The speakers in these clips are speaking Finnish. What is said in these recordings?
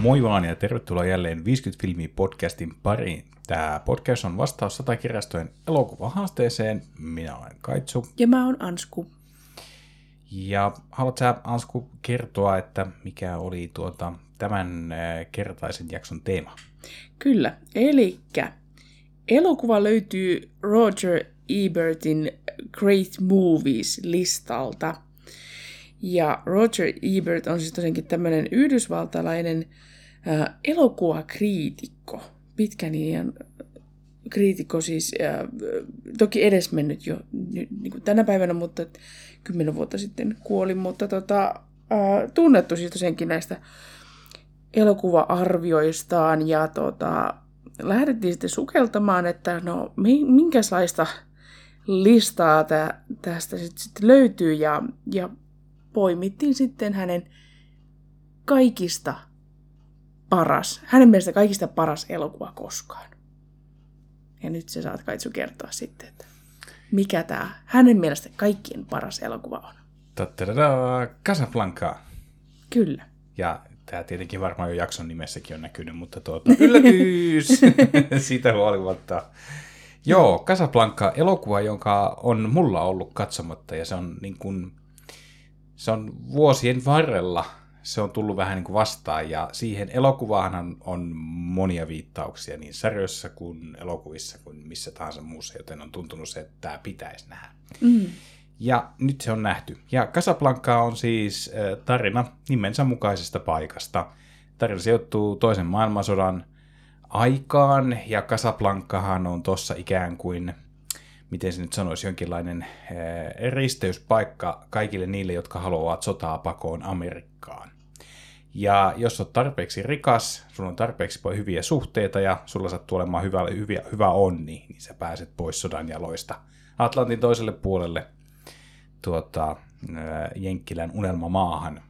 Moi vaan ja tervetuloa jälleen 50 filmiä podcastin pariin. Tämä podcast on vastaus satakirjastojen elokuvahaasteeseen. Minä olen Kaitsu. Ja mä oon Ansku. Ja haluatko sä, Ansku, kertoa, että mikä oli tuota, tämän äh, kertaisen jakson teema? Kyllä, eli elokuva löytyy Roger Ebertin Great Movies-listalta. Ja Roger Ebert on siis tosiaankin tämmöinen yhdysvaltalainen äh, elokuvakriitikko. Pitkän linjan kriitikko siis, äh, toki edesmennyt jo ny, niin kuin tänä päivänä, mutta kymmenen vuotta sitten kuoli, mutta tota, äh, tunnettu siis tosiaankin näistä elokuva-arvioistaan ja tota, lähdettiin sitten sukeltamaan, että no minkälaista listaa tä, tästä sitten sit löytyy ja, ja poimittiin sitten hänen kaikista paras, hänen mielestä kaikista paras elokuva koskaan. Ja nyt sä saat Kaitsu kertoa sitten, että mikä tämä hänen mielestä kaikkien paras elokuva on. Tattadadaa, Casablanca. Kyllä. Ja tämä tietenkin varmaan jo jakson nimessäkin on näkynyt, mutta tuota, yllätys! Siitä huolimatta. Joo, Casablanca, elokuva, jonka on mulla ollut katsomatta, ja se on niin kuin, se on vuosien varrella se on tullut vähän niin kuin vastaan, ja siihen elokuvaan on monia viittauksia niin sarjoissa kuin elokuvissa kuin missä tahansa muussa, joten on tuntunut se, että tämä pitäisi nähdä. Mm. Ja nyt se on nähty. Ja Casablanca on siis tarina nimensä mukaisesta paikasta. Tarina sijoittuu toisen maailmansodan aikaan, ja Casablancahan on tuossa ikään kuin, miten se nyt sanoisi, jonkinlainen risteyspaikka kaikille niille, jotka haluavat sotaa pakoon Amerikkaan. Ja jos olet tarpeeksi rikas, sulla on tarpeeksi hyviä suhteita ja sulla sattuu olemaan hyvä, hyvä, hyvä onni, niin sä pääset pois sodan jaloista Atlantin toiselle puolelle tuota, Jenkkilän unelmamaahan.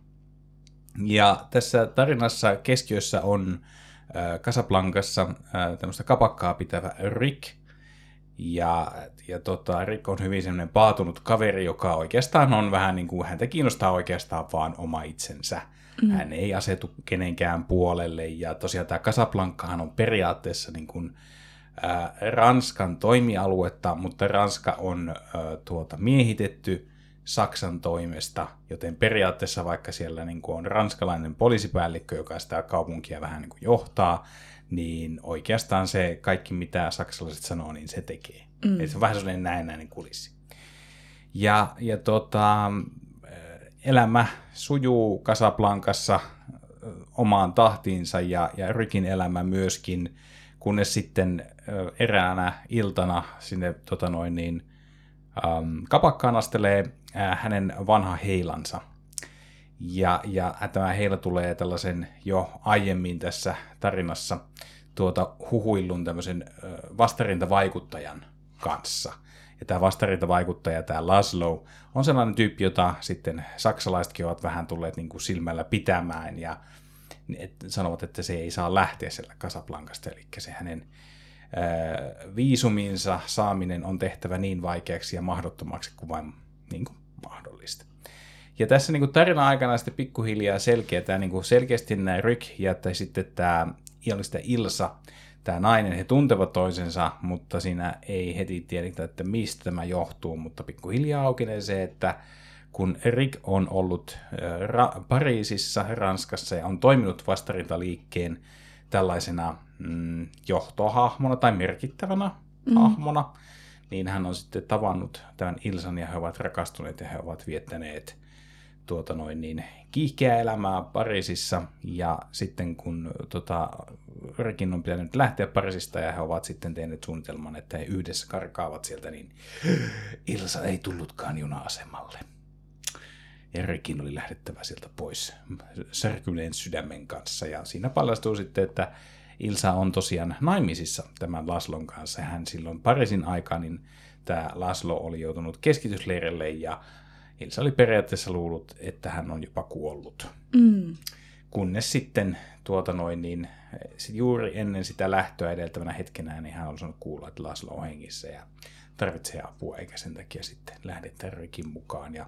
Ja tässä tarinassa keskiössä on Casablancassa tämmöistä kapakkaa pitävä Rick. Ja, ja tota, Rick on hyvin semmoinen paatunut kaveri, joka oikeastaan on vähän niin kuin, häntä kiinnostaa oikeastaan vaan oma itsensä. Mm. Hän ei asetu kenenkään puolelle. Ja tosiaan tämä Casablancahan on periaatteessa niin kuin, ää, Ranskan toimialuetta, mutta Ranska on ää, tuota, miehitetty Saksan toimesta, joten periaatteessa vaikka siellä niin kuin on ranskalainen poliisipäällikkö, joka sitä kaupunkia vähän niin kuin johtaa, niin oikeastaan se kaikki, mitä saksalaiset sanoo, niin se tekee. Mm. Eli se on vähän sellainen näennäinen kulissi. Ja, ja tota, elämä sujuu Casablancassa omaan tahtiinsa ja, ja Rikin elämä myöskin, kunnes sitten eräänä iltana sinne tota noin, niin, ähm, kapakkaan astelee hänen vanha heilansa. Ja, ja tämä heila tulee tällaisen jo aiemmin tässä tarinassa tuota huhuillun tämmöisen vastarintavaikuttajan kanssa. Ja tämä vastarintavaikuttaja, tämä Laszlo, on sellainen tyyppi, jota sitten saksalaisetkin ovat vähän tulleet niin kuin silmällä pitämään ja et, sanovat, että se ei saa lähteä siellä Casablancasta, eli se hänen viisuminsa saaminen on tehtävä niin vaikeaksi ja mahdottomaksi kuin vain niin kuin mahdollista. Ja tässä niin kuin tarinan aikana sitten pikkuhiljaa selkeä, tämä niin kuin selkeästi nämä Rick ja että sitten tämä Ilista Ilsa, tämä nainen, he tuntevat toisensa, mutta siinä ei heti tiedetä, että mistä tämä johtuu, mutta pikkuhiljaa aukenee se, että kun Rick on ollut Ra- Pariisissa, Ranskassa ja on toiminut vastarintaliikkeen tällaisena mm, johtohahmona tai merkittävänä mm. hahmona, niin hän on sitten tavannut tämän Ilsan ja he ovat rakastuneet ja he ovat viettäneet tuota noin niin, kiihkeää elämää Pariisissa ja sitten kun tota, Rikin on pitänyt lähteä Pariisista ja he ovat sitten tehneet suunnitelman, että he yhdessä karkaavat sieltä, niin Ilsa ei tullutkaan juna-asemalle. Ja Rikin oli lähdettävä sieltä pois särkyneen sydämen kanssa ja siinä paljastuu sitten, että Ilsa on tosiaan naimisissa tämän Laslon kanssa. Hän silloin Pariisin aikaan, niin tämä Laslo oli joutunut keskitysleirille ja Ilsa oli periaatteessa luullut, että hän on jopa kuollut. Mm. Kunnes sitten tuota noin, niin juuri ennen sitä lähtöä edeltävänä hetkenä, niin hän on sanonut kuulla, että Laslo on hengissä ja tarvitsee apua, eikä sen takia sitten lähdetä Rikin mukaan. Ja,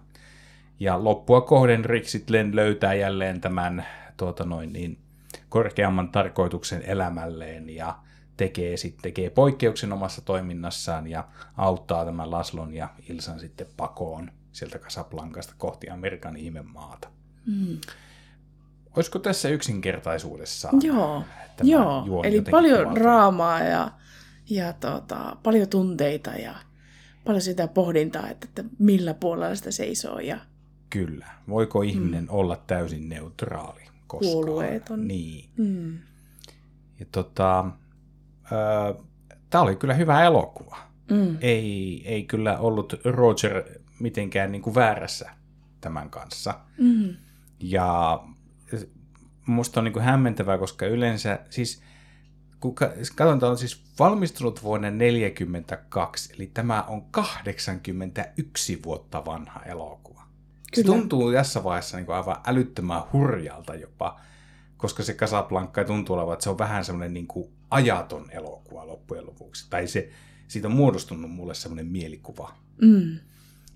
ja loppua kohden Rick sitten löytää jälleen tämän tuota noin, niin, korkeamman tarkoituksen elämälleen ja tekee, sit, tekee poikkeuksen omassa toiminnassaan ja auttaa tämän Laslon ja Ilsan sitten pakoon sieltä Casablancasta kohti Amerikan ihmemaata. Mm. Olisiko tässä yksinkertaisuudessaan? Joo, joo. eli paljon kuvalta? draamaa ja, ja tota, paljon tunteita ja paljon sitä pohdintaa, että, että millä puolella sitä seisoo. Ja... Kyllä. Voiko ihminen mm. olla täysin neutraali? Koskaan? Puolueeton. Niin. Mm. Ja tota, tämä oli kyllä hyvä elokuva. Mm. Ei, ei kyllä ollut Roger mitenkään niin kuin väärässä tämän kanssa. Mm. Ja musta on niin kuin hämmentävää, koska yleensä, siis kun katson, on siis valmistunut vuonna 1942, eli tämä on 81 vuotta vanha elokuva. Kyllä. Se tuntuu tässä vaiheessa niin kuin aivan älyttömän hurjalta jopa, koska se Casablanca tuntuu olevan, että se on vähän semmoinen niin kuin ajaton elokuva loppujen lopuksi. Tai se, siitä on muodostunut mulle semmoinen mielikuva. Mm.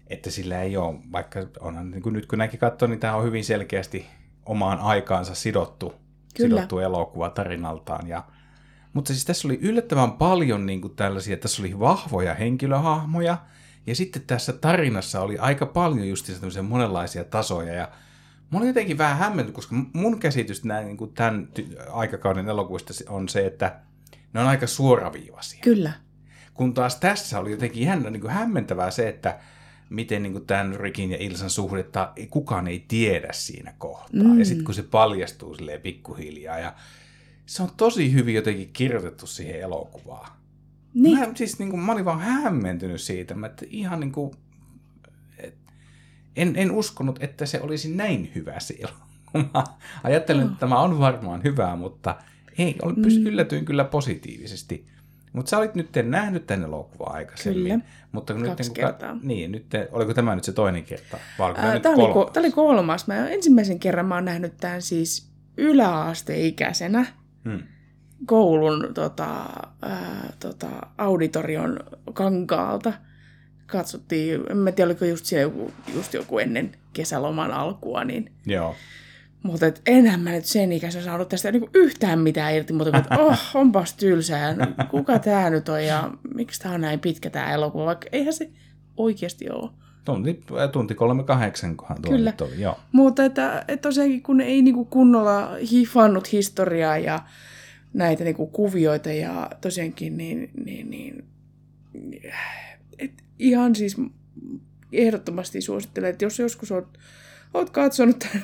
Että sillä ei ole, vaikka onhan niin kuin nyt kun näkin katsoo, niin tämä on hyvin selkeästi omaan aikaansa sidottu, sidottu elokuva tarinaltaan. Ja, mutta siis tässä oli yllättävän paljon niin kuin tällaisia, tässä oli vahvoja henkilöhahmoja, ja sitten tässä tarinassa oli aika paljon just tämmöisiä monenlaisia tasoja, ja Mä olin jotenkin vähän hämmentynyt, koska mun käsitys näin, niin kuin tämän aikakauden elokuvista on se, että ne on aika suoraviivaisia. Kyllä. Kun taas tässä oli jotenkin ihan niin kuin hämmentävää se, että miten niin tämän Rikin ja Ilsan suhdetta kukaan ei tiedä siinä kohtaa. Mm. Ja sitten kun se paljastuu silleen pikkuhiljaa ja se on tosi hyvin jotenkin kirjoitettu siihen elokuvaan. Niin. Mä, siis niin kuin, mä olin vaan hämmentynyt siitä, että ihan niin kuin, et, en, en uskonut, että se olisi näin hyvä siellä. Mä ajattelin, että tämä on varmaan hyvää, mutta ei, mm. yllätyin kyllä positiivisesti. Mutta sä olit nyt nähnyt tänne elokuvan aikaisemmin. Kyllä, mutta kun kaksi nyt, kun kertaa. Niin, nyt, oliko tämä nyt se toinen kerta? Vai Ää, nyt tämä, kolmas? Oli, tämä oli kolmas. Mä ensimmäisen kerran mä oon nähnyt tämän siis yläasteikäisenä hmm. koulun tota, ää, tota, auditorion kankaalta. Katsottiin, en tiedä oliko just, siellä joku, just joku ennen kesäloman alkua, niin Joo. Mutta enhän mä nyt sen ikäisen saanut tästä niinku yhtään mitään irti, mutta että oh, onpas tylsää. Kuka tämä nyt on ja miksi tämä on näin pitkä tämä elokuva, vaikka eihän se oikeasti ole. Tunti, tunti kolme kahdeksan, kunhan tuo Kyllä. oli, joo. Mutta että, että tosiaankin kun ei niinku kunnolla hifannut historiaa ja näitä niinku kuvioita ja tosiaankin niin, niin, niin et ihan siis ehdottomasti suosittelen, että jos joskus oot, oot katsonut tämän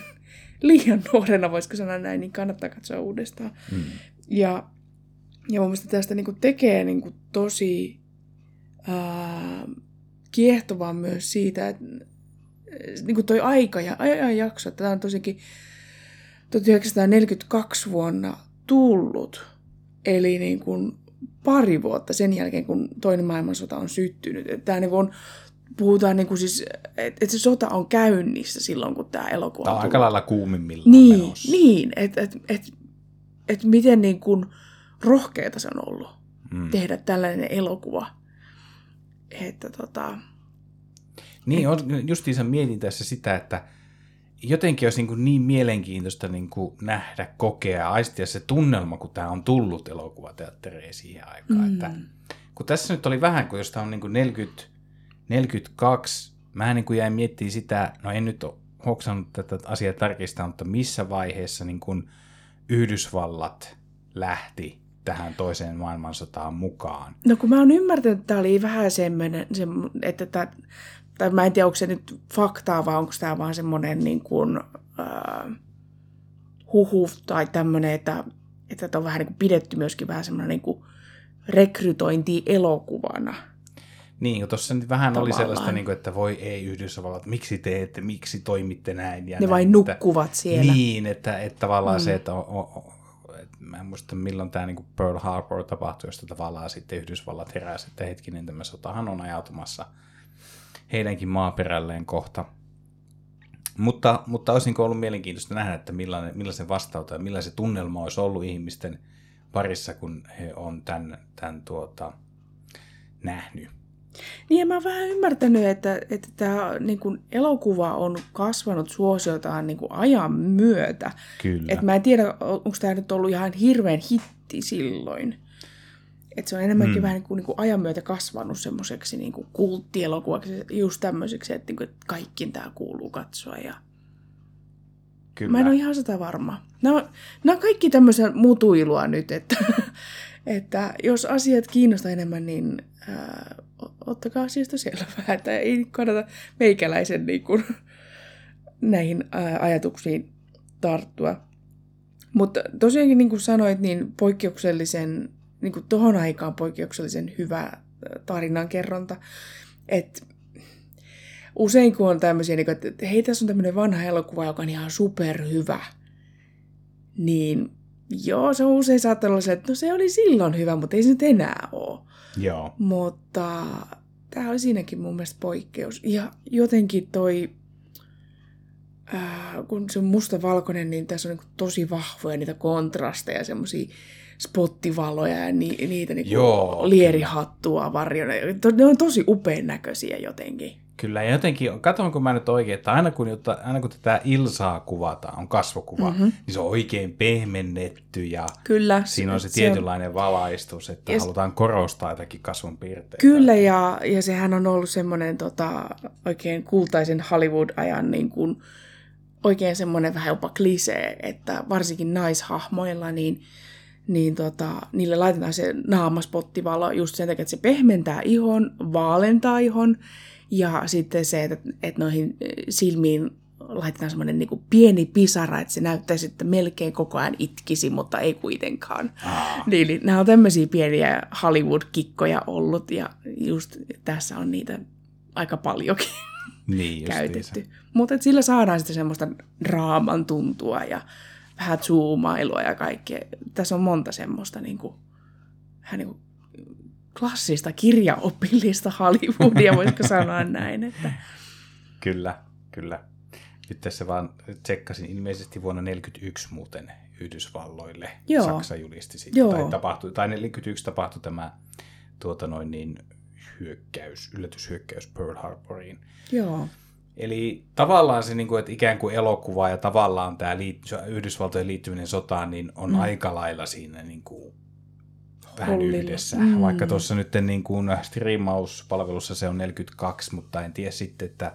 liian nuorena, voisiko sanoa näin, niin kannattaa katsoa uudestaan. Mm. Ja, ja mun mielestä tästä niin tekee niin tosi ää, kiehtovaa myös siitä, että niin toi aika ja ajanjakso, että tämä on tosikin 1942 vuonna tullut, eli niin kuin pari vuotta sen jälkeen, kun toinen maailmansota on syttynyt. Tämä niin on puhutaan niin kuin siis, että et se sota on käynnissä silloin, kun tämä elokuva Tämä on aika lailla kuumimmillaan Niin, menossa. niin että et, et, et miten niin kuin rohkeata se on ollut mm. tehdä tällainen elokuva. Että tota... Niin, on, justiinsa mietin tässä sitä, että jotenkin olisi niin, kuin niin mielenkiintoista niin kuin nähdä, kokea ja aistia se tunnelma, kun tämä on tullut elokuvateatteriin siihen aikaan. Mm. Että, kun tässä nyt oli vähän, kun jos tämä on niin kuin 40 42, mä niin kuin jäin miettimään sitä, no en nyt ole hoksannut tätä asiaa tarkistaa, mutta missä vaiheessa niin kuin Yhdysvallat lähti tähän toiseen maailmansotaan mukaan? No kun mä oon ymmärtänyt, että tämä oli vähän semmoinen, se, että tämä, tai mä en tiedä, onko se nyt faktaa vai onko tämä vaan semmoinen niin kuin, äh, huhu tai tämmöinen, että, että on vähän niin kuin pidetty myöskin vähän semmoinen niin kuin rekrytointi elokuvana – niin, kun tuossa nyt vähän Tavallaan. oli sellaista, niin kuin, että voi ei Yhdysvallat, miksi teette, miksi toimitte näin. Ja ne näin, vain että, nukkuvat siellä. Niin, että, että tavallaan mm. se, että on, on, että mä en muista milloin tämä niin Pearl Harbor tapahtui, josta tavallaan sitten Yhdysvallat heräsi, että hetkinen, tämä sotahan on ajautumassa heidänkin maaperälleen kohta. Mutta, mutta olisinko ollut mielenkiintoista nähdä, että millainen, millaisen vastauta ja millainen tunnelma olisi ollut ihmisten parissa, kun he on tämän, tämän tuota, nähnyt. Niin mä oon vähän ymmärtänyt, että, että tämä niin elokuva on kasvanut suosiotaan niin ajan myötä. Kyllä. Et mä en tiedä, onko tämä nyt ollut ihan hirveän hitti silloin. Et se on enemmänkin mm. vähän niin kuin, niin kuin ajan myötä kasvanut semmoiseksi niin kuin kulttielokuvaksi, just tämmöiseksi, että, niin kuin, että kaikkiin tämä kuuluu katsoa. Ja... Kyllä. Mä en ole ihan sitä varma. Nämä on, nämä on kaikki tämmöisen mutuilua nyt, että, että jos asiat kiinnostaa enemmän, niin ää, ottakaa asiasta selvää, että ei kannata meikäläisen niin kuin, näihin ää, ajatuksiin tarttua. Mutta tosiaankin niin kuin sanoit, niin poikkeuksellisen, niin kuin tohon aikaan poikkeuksellisen hyvä tarinankerronta. Että usein kun on tämmöisiä, niin kuin, että hei tässä on tämmöinen vanha elokuva, joka on ihan superhyvä, niin joo, se on usein saattaa olla se, että no se oli silloin hyvä, mutta ei se nyt enää ole. Joo. Mutta tämä oli siinäkin mun mielestä poikkeus. Ja jotenkin toi, ää, kun se on mustavalkoinen, niin tässä on niin tosi vahvoja niitä kontrasteja, semmoisia spottivaloja ja ni, niitä niin Joo, lierihattua varjona. Ne on tosi upean näköisiä jotenkin. Kyllä, ja jotenkin, katsonko mä nyt oikein, että aina kun, jotta, aina kun tätä Ilsaa kuvataan, on kasvokuva, mm-hmm. niin se on oikein pehmennetty ja Kyllä. siinä on se, se tietynlainen valaistus, että Ja- halutaan korostaa jotakin kasvon piirteitä. Kyllä, ja, ja sehän on ollut semmoinen tota, oikein kultaisen Hollywood-ajan niin kuin, oikein semmoinen vähän jopa klisee, että varsinkin naishahmoilla, niin, niin tota, niille laitetaan se naamaspottivalo just sen takia, että se pehmentää ihon, vaalentaa ihon, ja sitten se, että, että noihin eh, silmiin laitetaan semmoinen niin pieni pisara, että se näyttäisi, että melkein koko ajan itkisi, mutta ei kuitenkaan. Aa, Niin, niin nämä on tämmöisiä pieniä Hollywood-kikkoja ollut, ja just tässä on niitä aika paljonkin niin käytetty. Mutta et sillä saadaan sitten semmoista draaman tuntua ja vähän zoomailua ja kaikkea. Tässä on monta semmoista niin kuin, vähän niin kuin klassista kirjaopillista Hollywoodia, voisiko sanoa näin. Että, Kyllä, kyllä. Nyt tässä vaan tsekkasin ilmeisesti vuonna 1941 muuten Yhdysvalloille. Joo. Saksa julisti sitten. Joo. Tai, tapahtui, tai 41 tapahtui tämä tuota noin niin, hyökkäys, yllätyshyökkäys Pearl Harboriin. joo, Eli tavallaan se, niin kuin, että ikään kuin elokuva ja tavallaan tämä Yhdysvaltojen liittyminen sotaan, niin on mm. aika lailla siinä niin kuin vähän Hollilla. yhdessä. Mm. Vaikka tuossa nyt niin kuin striimauspalvelussa se on 42, mutta en tiedä sitten, että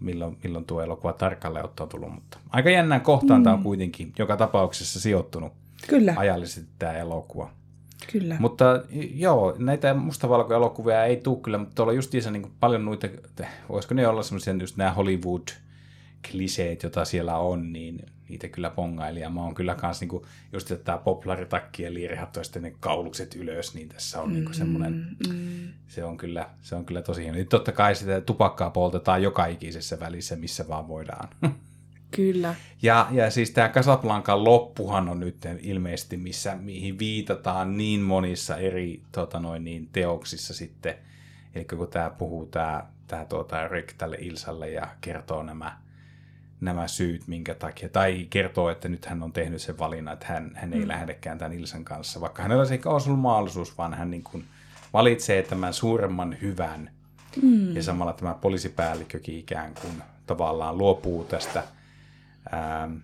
milloin, milloin tuo elokuva tarkalleen ottaa tullut. Mutta aika jännään kohtaan mm. tämä on kuitenkin joka tapauksessa sijoittunut kyllä, ajallisesti tämä elokuva. kyllä. Mutta joo, näitä mustavalkoelokuvia ei tule kyllä, mutta tuolla on justiinsa niin paljon noita, voisiko ne olla semmoisia just nämä Hollywood kliseet, joita siellä on, niin niitä kyllä pongaili. Ja mä oon kyllä kans niinku, just että tämä poplaritakki ja liirihattu ja sitten ne kaulukset ylös, niin tässä on niinku semmoinen, Mm, se on kyllä, se on kyllä tosi hieno. Nyt totta kai sitä tupakkaa poltetaan joka ikisessä välissä, missä vaan voidaan. kyllä, Ja, ja siis tämä Casablancan loppuhan on nyt ilmeisesti, missä, mihin viitataan niin monissa eri tota noin, niin, teoksissa sitten. Eli kun tämä puhuu tämä tää, tuota, Rick tälle Ilsalle ja kertoo nämä, nämä syyt, minkä takia, tai kertoo, että nyt hän on tehnyt sen valinnan, että hän, hän ei mm. lähdekään tämän Ilsan kanssa, vaikka hänellä se ei olisi ollut mahdollisuus, vaan hän niin kuin valitsee tämän suuremman hyvän, mm. ja samalla tämä poliisipäällikkökin ikään kuin tavallaan luopuu tästä ähm,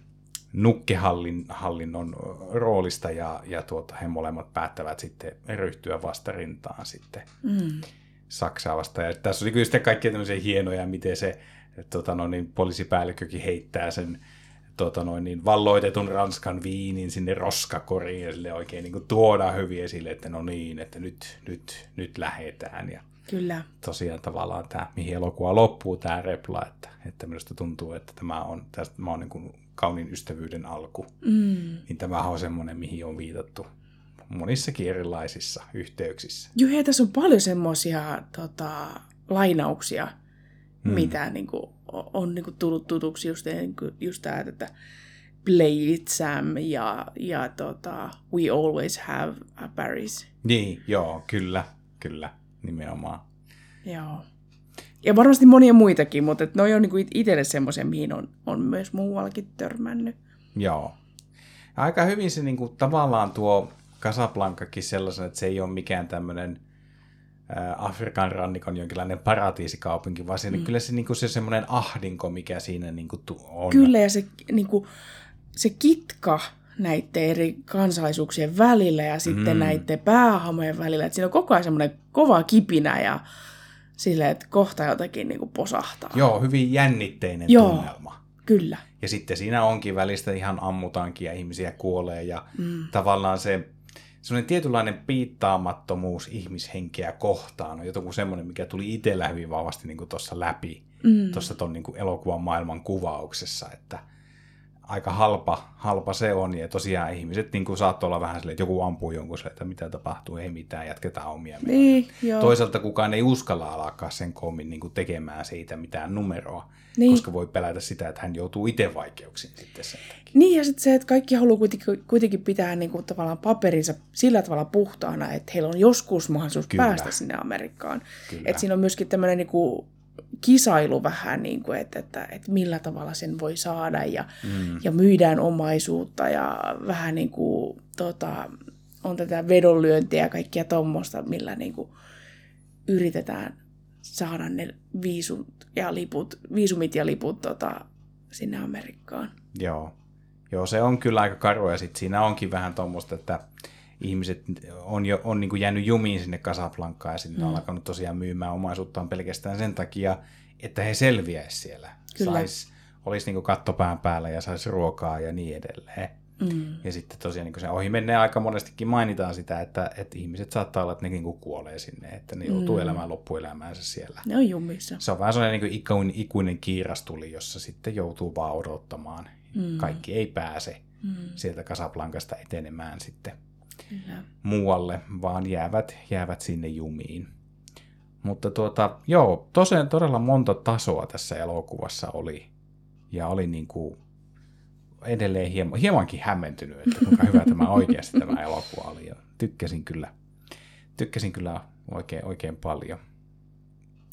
nukkehallinnon roolista ja, ja tuota, he molemmat päättävät sitten ryhtyä vastarintaan sitten mm, Saksaa vastaan. Ja tässä oli kyllä sitten kaikkia tämmöisiä hienoja, miten se tota noin, niin poliisipäällikkökin heittää sen tota noin, niin valloitetun Ranskan viinin sinne roskakoriin ja sille oikein niin kuin tuodaan hyvin esille, että no niin, että nyt, nyt, nyt lähetään. Ja kyllä. tosiaan tavallaan tämä, mihin elokuva loppuu, tämä repla, että, että minusta tuntuu, että tämä on, tästä, tämä on niin kuin kauniin ystävyyden alku. Mm. Niin tämä on semmoinen, mihin on viitattu monissakin erilaisissa yhteyksissä. Joo, ja tässä on paljon semmoisia tota, lainauksia, mm. mitä niin kuin, on niin kuin, tullut tutuksi just, niin kuin, just tämä, että play it Sam ja, ja tota, we always have a Paris. Niin, joo, kyllä, kyllä, nimenomaan. Joo. Ja varmasti monia muitakin, mutta et noi on niin itselle semmoisia, mihin on, on myös muuallakin törmännyt. Joo. Aika hyvin se niin kuin, tavallaan tuo Casablancakin sellaisen, että se ei ole mikään tämmöinen Afrikan rannikon jonkinlainen paratiisikaupunki, vaan siinä mm. kyllä se, niin kuin se semmoinen ahdinko, mikä siinä niin kuin on. Kyllä, ja se, niin kuin, se kitka näiden eri kansallisuuksien välillä ja sitten mm. näiden päähamojen välillä, että siinä on koko ajan semmoinen kova kipinä ja silleen, että kohta jotakin niin kuin posahtaa. Joo, hyvin jännitteinen Joo, tunnelma. Kyllä. Ja sitten siinä onkin välistä ihan ammutaankin ja ihmisiä kuolee ja mm. tavallaan se semmoinen tietynlainen piittaamattomuus ihmishenkeä kohtaan on joku semmoinen, mikä tuli itsellä hyvin vahvasti niin tuossa läpi, mm. tuossa tuon niin elokuvan maailman kuvauksessa, että aika halpa, halpa se on, ja tosiaan ihmiset niin saattoi olla vähän silleen, että joku ampuu jonkun silleen, että mitä tapahtuu, ei mitään, jatketaan omia niin, joo. Toisaalta kukaan ei uskalla alkaa sen koomin niin tekemään siitä mitään numeroa, niin. koska voi pelätä sitä, että hän joutuu itse vaikeuksiin sitten sen takia. Niin, ja sitten se, että kaikki haluaa kuitenkin, kuitenkin pitää niin kuin, tavallaan paperinsa sillä tavalla puhtaana, että heillä on joskus mahdollisuus Kyllä. päästä sinne Amerikkaan. Että siinä on myöskin tämmöinen niin kuin, kisailu vähän, niin kuin, että, että, että millä tavalla sen voi saada ja, mm. ja myydään omaisuutta ja vähän niin kuin, tota, on tätä vedonlyöntiä ja kaikkia tuommoista, millä niin kuin, yritetään saada ne viisut ja liput, viisumit ja liput tota, sinne Amerikkaan. Joo. Joo, se on kyllä aika karua ja sitten siinä onkin vähän tuommoista, että ihmiset on, jo, on niin kuin jäänyt jumiin sinne Casablancaan ja sitten mm. on alkanut tosiaan myymään omaisuuttaan pelkästään sen takia, että he selviäisivät siellä. Kyllä. Sais, olisi niin kuin kattopään päällä ja saisi ruokaa ja niin edelleen. Mm. Ja sitten tosiaan niin kuin se ohi menee aika monestikin mainitaan sitä, että, että ihmiset saattaa olla, että ne niin kuin kuolee sinne, että ne joutuu mm. elämään loppuelämäänsä siellä. Ne on jumissa. Se on vähän sellainen niin kuin ikuinen, ikuinen kiirastuli, jossa sitten joutuu vaan odottamaan. Mm. Kaikki ei pääse mm. sieltä Casablancasta etenemään sitten Kyllä. muualle, vaan jäävät, jäävät sinne jumiin. Mutta tuota, joo, tosiaan todella monta tasoa tässä elokuvassa oli. Ja oli niin kuin edelleen hieman, hiemankin hämmentynyt, että kuinka hyvä tämä oikeasti tämä elokuva oli. Ja tykkäsin kyllä, tykkäsin kyllä oikein, oikein paljon.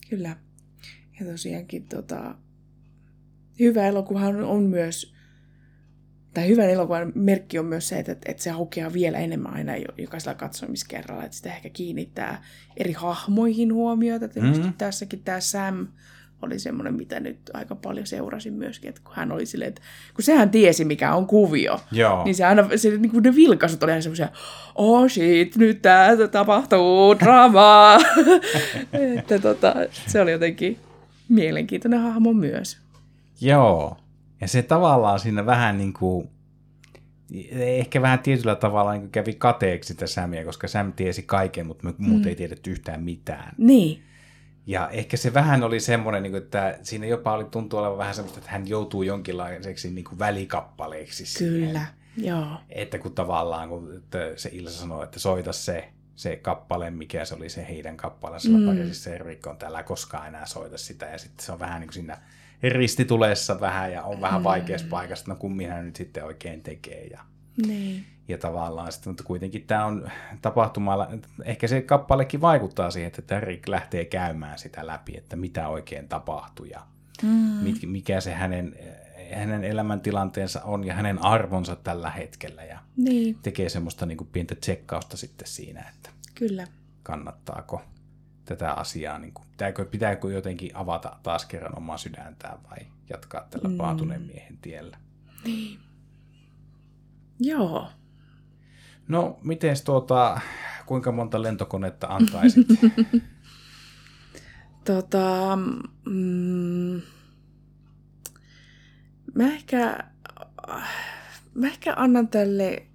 Kyllä. Ja tosiaankin tota, hyvä elokuva on myös tai hyvän elokuvan merkki on myös se, että, että se aukeaa vielä enemmän aina jokaisella katsomiskerralla, että sitä ehkä kiinnittää eri hahmoihin huomiota. Mm-hmm. Tässäkin tämä Sam oli semmoinen, mitä nyt aika paljon seurasin myöskin, että kun hän oli silleen, että kun sehän tiesi, mikä on kuvio, Joo. niin se aina, se, niin kuin ne vilkaisut oli semmoisia, oh shit, nyt tää tapahtuu, dramaa. että tota, se oli jotenkin mielenkiintoinen hahmo myös. Joo, ja se tavallaan siinä vähän niin kuin, ehkä vähän tietyllä tavalla niin kävi kateeksi sitä Samia, koska Sam tiesi kaiken, mutta me muut mm. ei tiedetty yhtään mitään. Niin. Ja ehkä se vähän oli semmoinen, niin että siinä jopa oli tuntuu olevan vähän semmoista, että hän joutuu jonkinlaiseksi niin kuin välikappaleeksi. Kyllä, siihen. joo. Että kun tavallaan, kun että se Ilsa sanoi, että soita se, se kappale, mikä se oli se heidän kappaleensa, mm. Pariisissa se Erikko on täällä koskaan enää soita sitä. Ja sitten se on vähän niin kuin siinä ristitulessa vähän ja on vähän mm. vaikeassa paikassa, no kummin hän nyt sitten oikein tekee. Ja, niin. ja tavallaan sitten, mutta kuitenkin tämä on tapahtumalla, ehkä se kappalekin vaikuttaa siihen, että Rick lähtee käymään sitä läpi, että mitä oikein tapahtui ja mm. mikä se hänen, hänen elämäntilanteensa on ja hänen arvonsa tällä hetkellä ja niin. tekee semmoista niin kuin pientä tsekkausta sitten siinä, että Kyllä. kannattaako tätä asiaa, niin kuin, pitääkö, pitääkö jotenkin avata taas kerran omaa sydäntään vai jatkaa tällä mm. paatuneen miehen tiellä. Niin. Joo. No, miten tuota, kuinka monta lentokonetta antaisit? tota, mm, mä ehkä, mä ehkä annan tälle,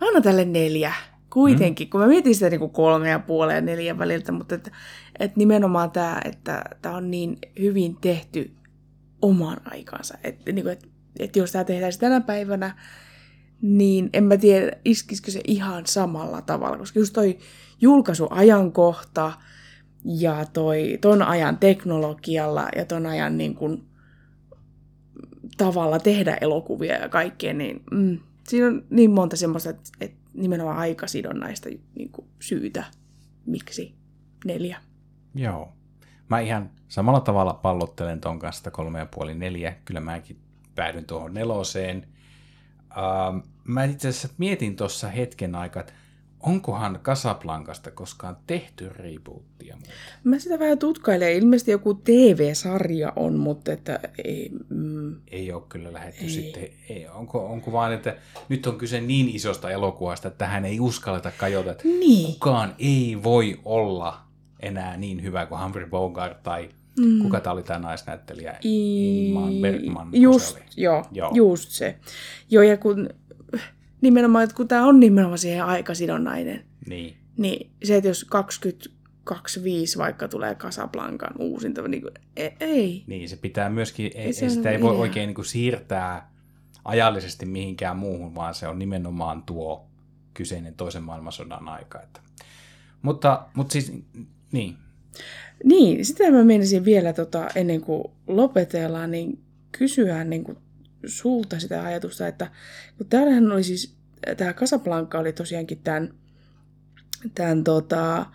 mä annan tälle neljä kuitenkin, mm. kun mä mietin sitä niin kuin kolme ja puolen ja neljän väliltä, mutta että, että nimenomaan tämä, että tämä on niin hyvin tehty oman aikansa. Että, niin että, että jos tämä tehdään tänä päivänä, niin en mä tiedä, iskisikö se ihan samalla tavalla, koska just toi julkaisuajankohta ja toi, ton ajan teknologialla ja ton ajan niin kuin, tavalla tehdä elokuvia ja kaikkea, niin mm, siinä on niin monta semmoista, että, että nimenomaan aikasidonnaista niin kuin syytä, miksi neljä. Joo. Mä ihan samalla tavalla pallottelen ton kanssa kolme ja puoli neljä. Kyllä mäkin päädyn tuohon neloseen. Uh, mä itse asiassa mietin tuossa hetken aikaa, että onkohan Casablancasta koskaan tehty rebootia? Mä sitä vähän tutkailen. Ilmeisesti joku TV-sarja on, mutta että ei, mm, Ei ole kyllä lähetty Ei. sitten. Ei, onko, onko vaan, että nyt on kyse niin isosta elokuvasta, että tähän ei uskalleta kajota. Että Niin. Kukaan ei voi olla enää niin hyvä kuin Humphrey Bogart tai mm. kuka tämä oli tämä naisnäyttelijä? Ingmar Bergman. Just, Joo. joo, just se. Joo, ja kun nimenomaan, että kun tämä on nimenomaan siihen aikasidonnainen, Niin. niin se, että jos 2025 vaikka tulee Casablancan uusinta, niin kuin, ei, ei. Niin, se pitää myöskin, ei, Ei se sitä ei voi idea. oikein niin kuin siirtää ajallisesti mihinkään muuhun, vaan se on nimenomaan tuo kyseinen toisen maailmansodan aika. Että. Mutta, mutta siis, niin, Niin, sitä mä menisin vielä tota, ennen kuin lopetellaan, niin kysyä niin kuin sulta sitä ajatusta, että kun täällähän oli siis, tämä Casablanca oli tosiaankin tämän, tämän tota,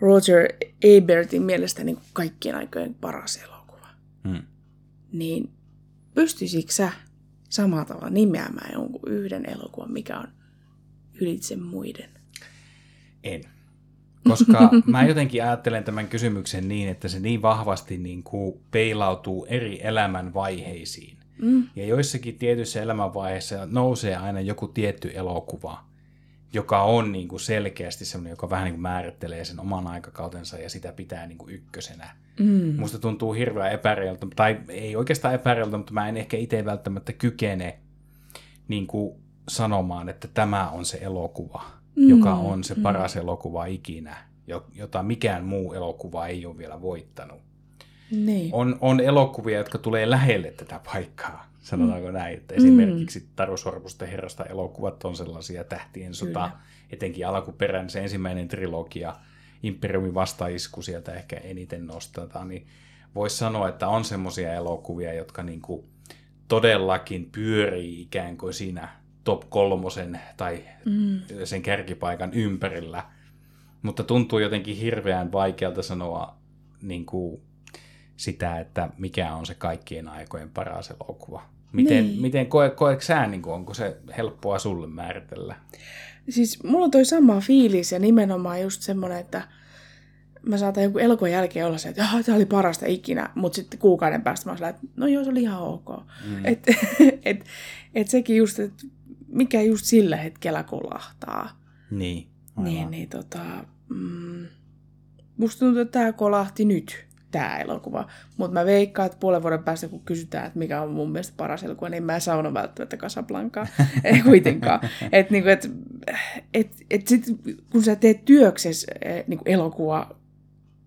Roger Ebertin mielestä niin kuin kaikkien aikojen paras elokuva. hmm. Niin pystyisikö sä samalla tavalla nimeämään jonkun yhden elokuvan, mikä on ylitse muiden? en. Koska mä jotenkin ajattelen tämän kysymyksen niin, että se niin vahvasti niin kuin peilautuu eri elämänvaiheisiin. Mm. Ja joissakin tietyissä elämänvaiheissa nousee aina joku tietty elokuva, joka on niin kuin selkeästi sellainen, joka vähän niin kuin määrittelee sen oman aikakautensa ja sitä pitää niin kuin ykkösenä. Mm. Musta tuntuu hirveän epäreiltä, tai ei oikeastaan epäreiltä, mutta mä en ehkä itse välttämättä kykene niin kuin sanomaan, että tämä on se elokuva, mm, joka on se paras mm. elokuva ikinä, jo- jota mikään muu elokuva ei ole vielä voittanut. Niin. On, on elokuvia, jotka tulee lähelle tätä paikkaa, sanotaanko näin. Että esimerkiksi Taru Sormusten herrasta elokuvat on sellaisia tähtien sota, Kyllä. etenkin alkuperäinen se ensimmäinen trilogia, Imperiumin vastaisku sieltä ehkä eniten nostetaan, niin voisi sanoa, että on semmoisia elokuvia, jotka niinku todellakin pyörii ikään kuin siinä top kolmosen tai Mm. sen kärkipaikan ympärillä, mutta tuntuu jotenkin hirveän vaikealta sanoa niin kuin sitä, että mikä on se kaikkien aikojen paras elokuva. Miten, Niin. miten koe, koetko sä, niin kuin, onko se helppoa sulle määritellä? Siis mulla on toi sama fiilis ja nimenomaan just semmonen, että mä saatan joku elokuvan jälkeen olla se, että "Jaa, tää oli parasta ikinä, mutta sitten kuukauden päästä mä oon sellainen, että no joo, se oli ihan ok. Mm. Et, et, et sekin just, että mikä just sillä hetkellä kolahtaa. Niin, aivan. Niin, niin tota, mm, musta tuntuu, että tää kolahti nyt, tää elokuva. Mutta mä veikkaan, että puolen vuoden päästä, kun kysytään, että mikä on mun mielestä paras elokuva, niin mä en sauna välttämättä Casablancaa. Ei kuitenkaan. Että niinku, et, et, et sit, kun sä teet työksessä eh, niinku elokuva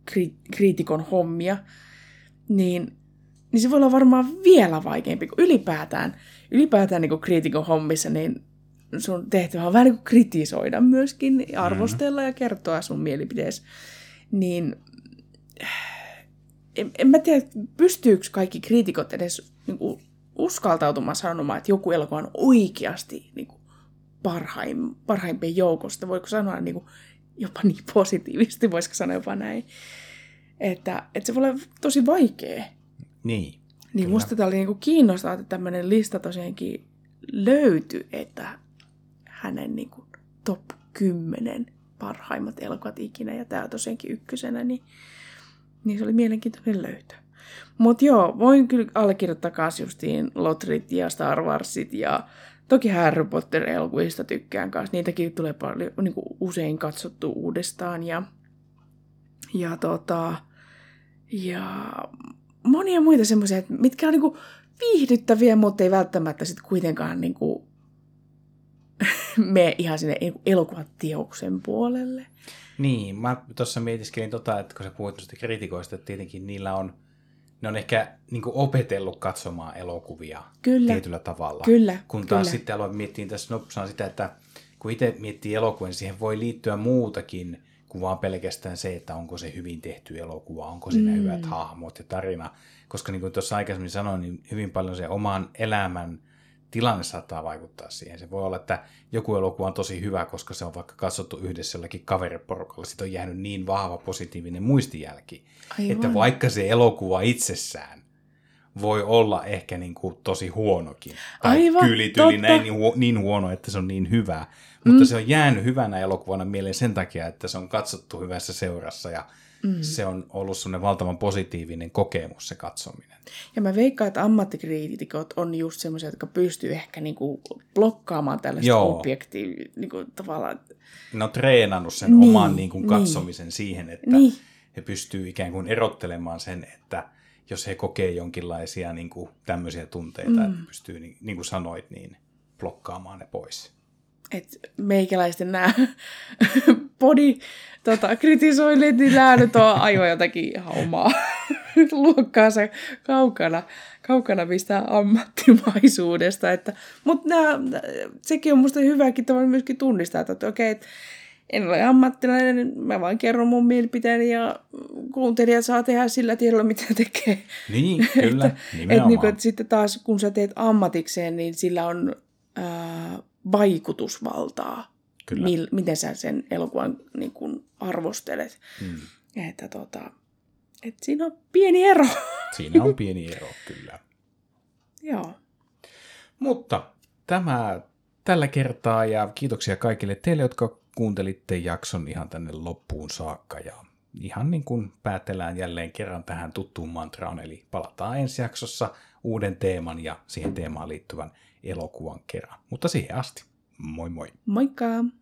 kri, kriitikon hommia, niin, niin se voi olla varmaan vielä vaikeampi kuin ylipäätään. Ylipäätään niin kriitikon hommissa, niin sun tehtävä on vähän niin kuin kritisoida myöskin, arvostella ja kertoa sun mielipiteesi. Niin en, en mä tiedä, pystyykö kaikki kriitikot edes niin kuin, uskaltautumaan sanomaan, että joku elokuva on oikeasti niin kuin, parhaim, parhaimpien joukosta. Voiko sanoa niin kuin, jopa niin positiivisesti, voisiko sanoa jopa näin. Että, että se voi olla tosi vaikea. niin. Niin Kyllä. musta tämä oli niinku kiinnostavaa, että tämmöinen lista tosiaankin löytyi, että hänen niinku top 10 parhaimmat elokuvat ikinä, ja tämä tosiaankin ykkösenä, niin, niin se oli mielenkiintoinen löytö. Mutta joo, voin kyllä allekirjoittaa kans justiin Lotrit ja Star Warsit ja toki Harry Potter-elokuvista tykkään kanssa. Niitäkin tulee paljon niin kuin usein katsottu uudestaan ja, ja, tota, ja monia muita semmoisia, mitkä on niinku viihdyttäviä, mutta ei välttämättä sitten kuitenkaan niinku mene ihan sinne niinku elokuvateoksen puolelle. Niin, mä tuossa mietiskelin tota, että kun sä puhuit noista kritikoista, että tietenkin niillä on, ne on ehkä niin opetellut katsomaan elokuvia Kyllä. tietyllä tavalla. Kyllä, Kun taas kyllä. sitten aloin miettiä tässä nopsaan sitä, että kun itse miettii elokuvia, niin siihen voi liittyä muutakin kuin vaan pelkästään se, että onko se hyvin tehty elokuva, onko siinä mm. hyvät hahmot ja tarina. Koska niin kuin tuossa aikaisemmin sanoin, niin hyvin paljon se oman elämän tilanne saattaa vaikuttaa siihen. Se voi olla, että joku elokuva on tosi hyvä, koska se on vaikka katsottu yhdessä jollakin kaveriporukalla. Sitten on jäänyt niin vahva positiivinen muistijälki, Aivan. että vaikka se elokuva itsessään voi olla ehkä niin kuin tosi huonokin. Tai Aivan, kyylityli totta. näin niin, huo- niin huono, että se on niin hyvä. Mutta mm. se on jäänyt hyvänä elokuvana mieleen sen takia, että se on katsottu hyvässä seurassa ja mm. se on ollut semmoinen valtavan positiivinen kokemus se katsominen. Ja mä veikkaan, että ammattikriitikot on just semmoisia, jotka pystyy ehkä niinku blokkaamaan tällaista Joo. objektiivia niinku tavallaan. Ne on treenannut sen Niin, niin, oman niin kuin, niin. katsomisen siihen, että Niin. he pystyy ikään kuin erottelemaan sen, että jos he kokee jonkinlaisia niin kuin, tämmöisiä tunteita, mm. että pystyy, niin, niin kuin sanoit, niin blokkaamaan ne pois. Että meikäläisten nämä body tota, kritisoinnit, niin nämä nyt on aivan jotakin ihan omaa luokkaa se kaukana, kaukana mistä ammattimaisuudesta. Että, mutta nämä, sekin on musta hyväkin tavalla myöskin tunnistaa, että okei, että en ole ammattilainen, mä vain kerron mun mielipiteeni ja kuuntelija saa tehdä sillä tiedolla, mitä tekee. Niin, kyllä, että, nimenomaan. niinku, että sitten taas, kun sä teet ammatikseen, niin sillä on ää, vaikutusvaltaa. Kyllä. Mil, miten sä sen elokuvan niin kun arvostelet. Mm. Että tota, et siinä on pieni ero. Siinä on pieni ero, kyllä. Joo. Mutta tämä tällä kertaa ja kiitoksia kaikille teille, jotka kuuntelitte jakson ihan tänne loppuun saakka. Ja ihan niin kuin päätellään jälleen kerran tähän tuttuun mantraan, eli palataan ensi jaksossa uuden teeman ja siihen teemaan liittyvän elokuvan kerran. Mutta siihen asti, moi moi! Moikka!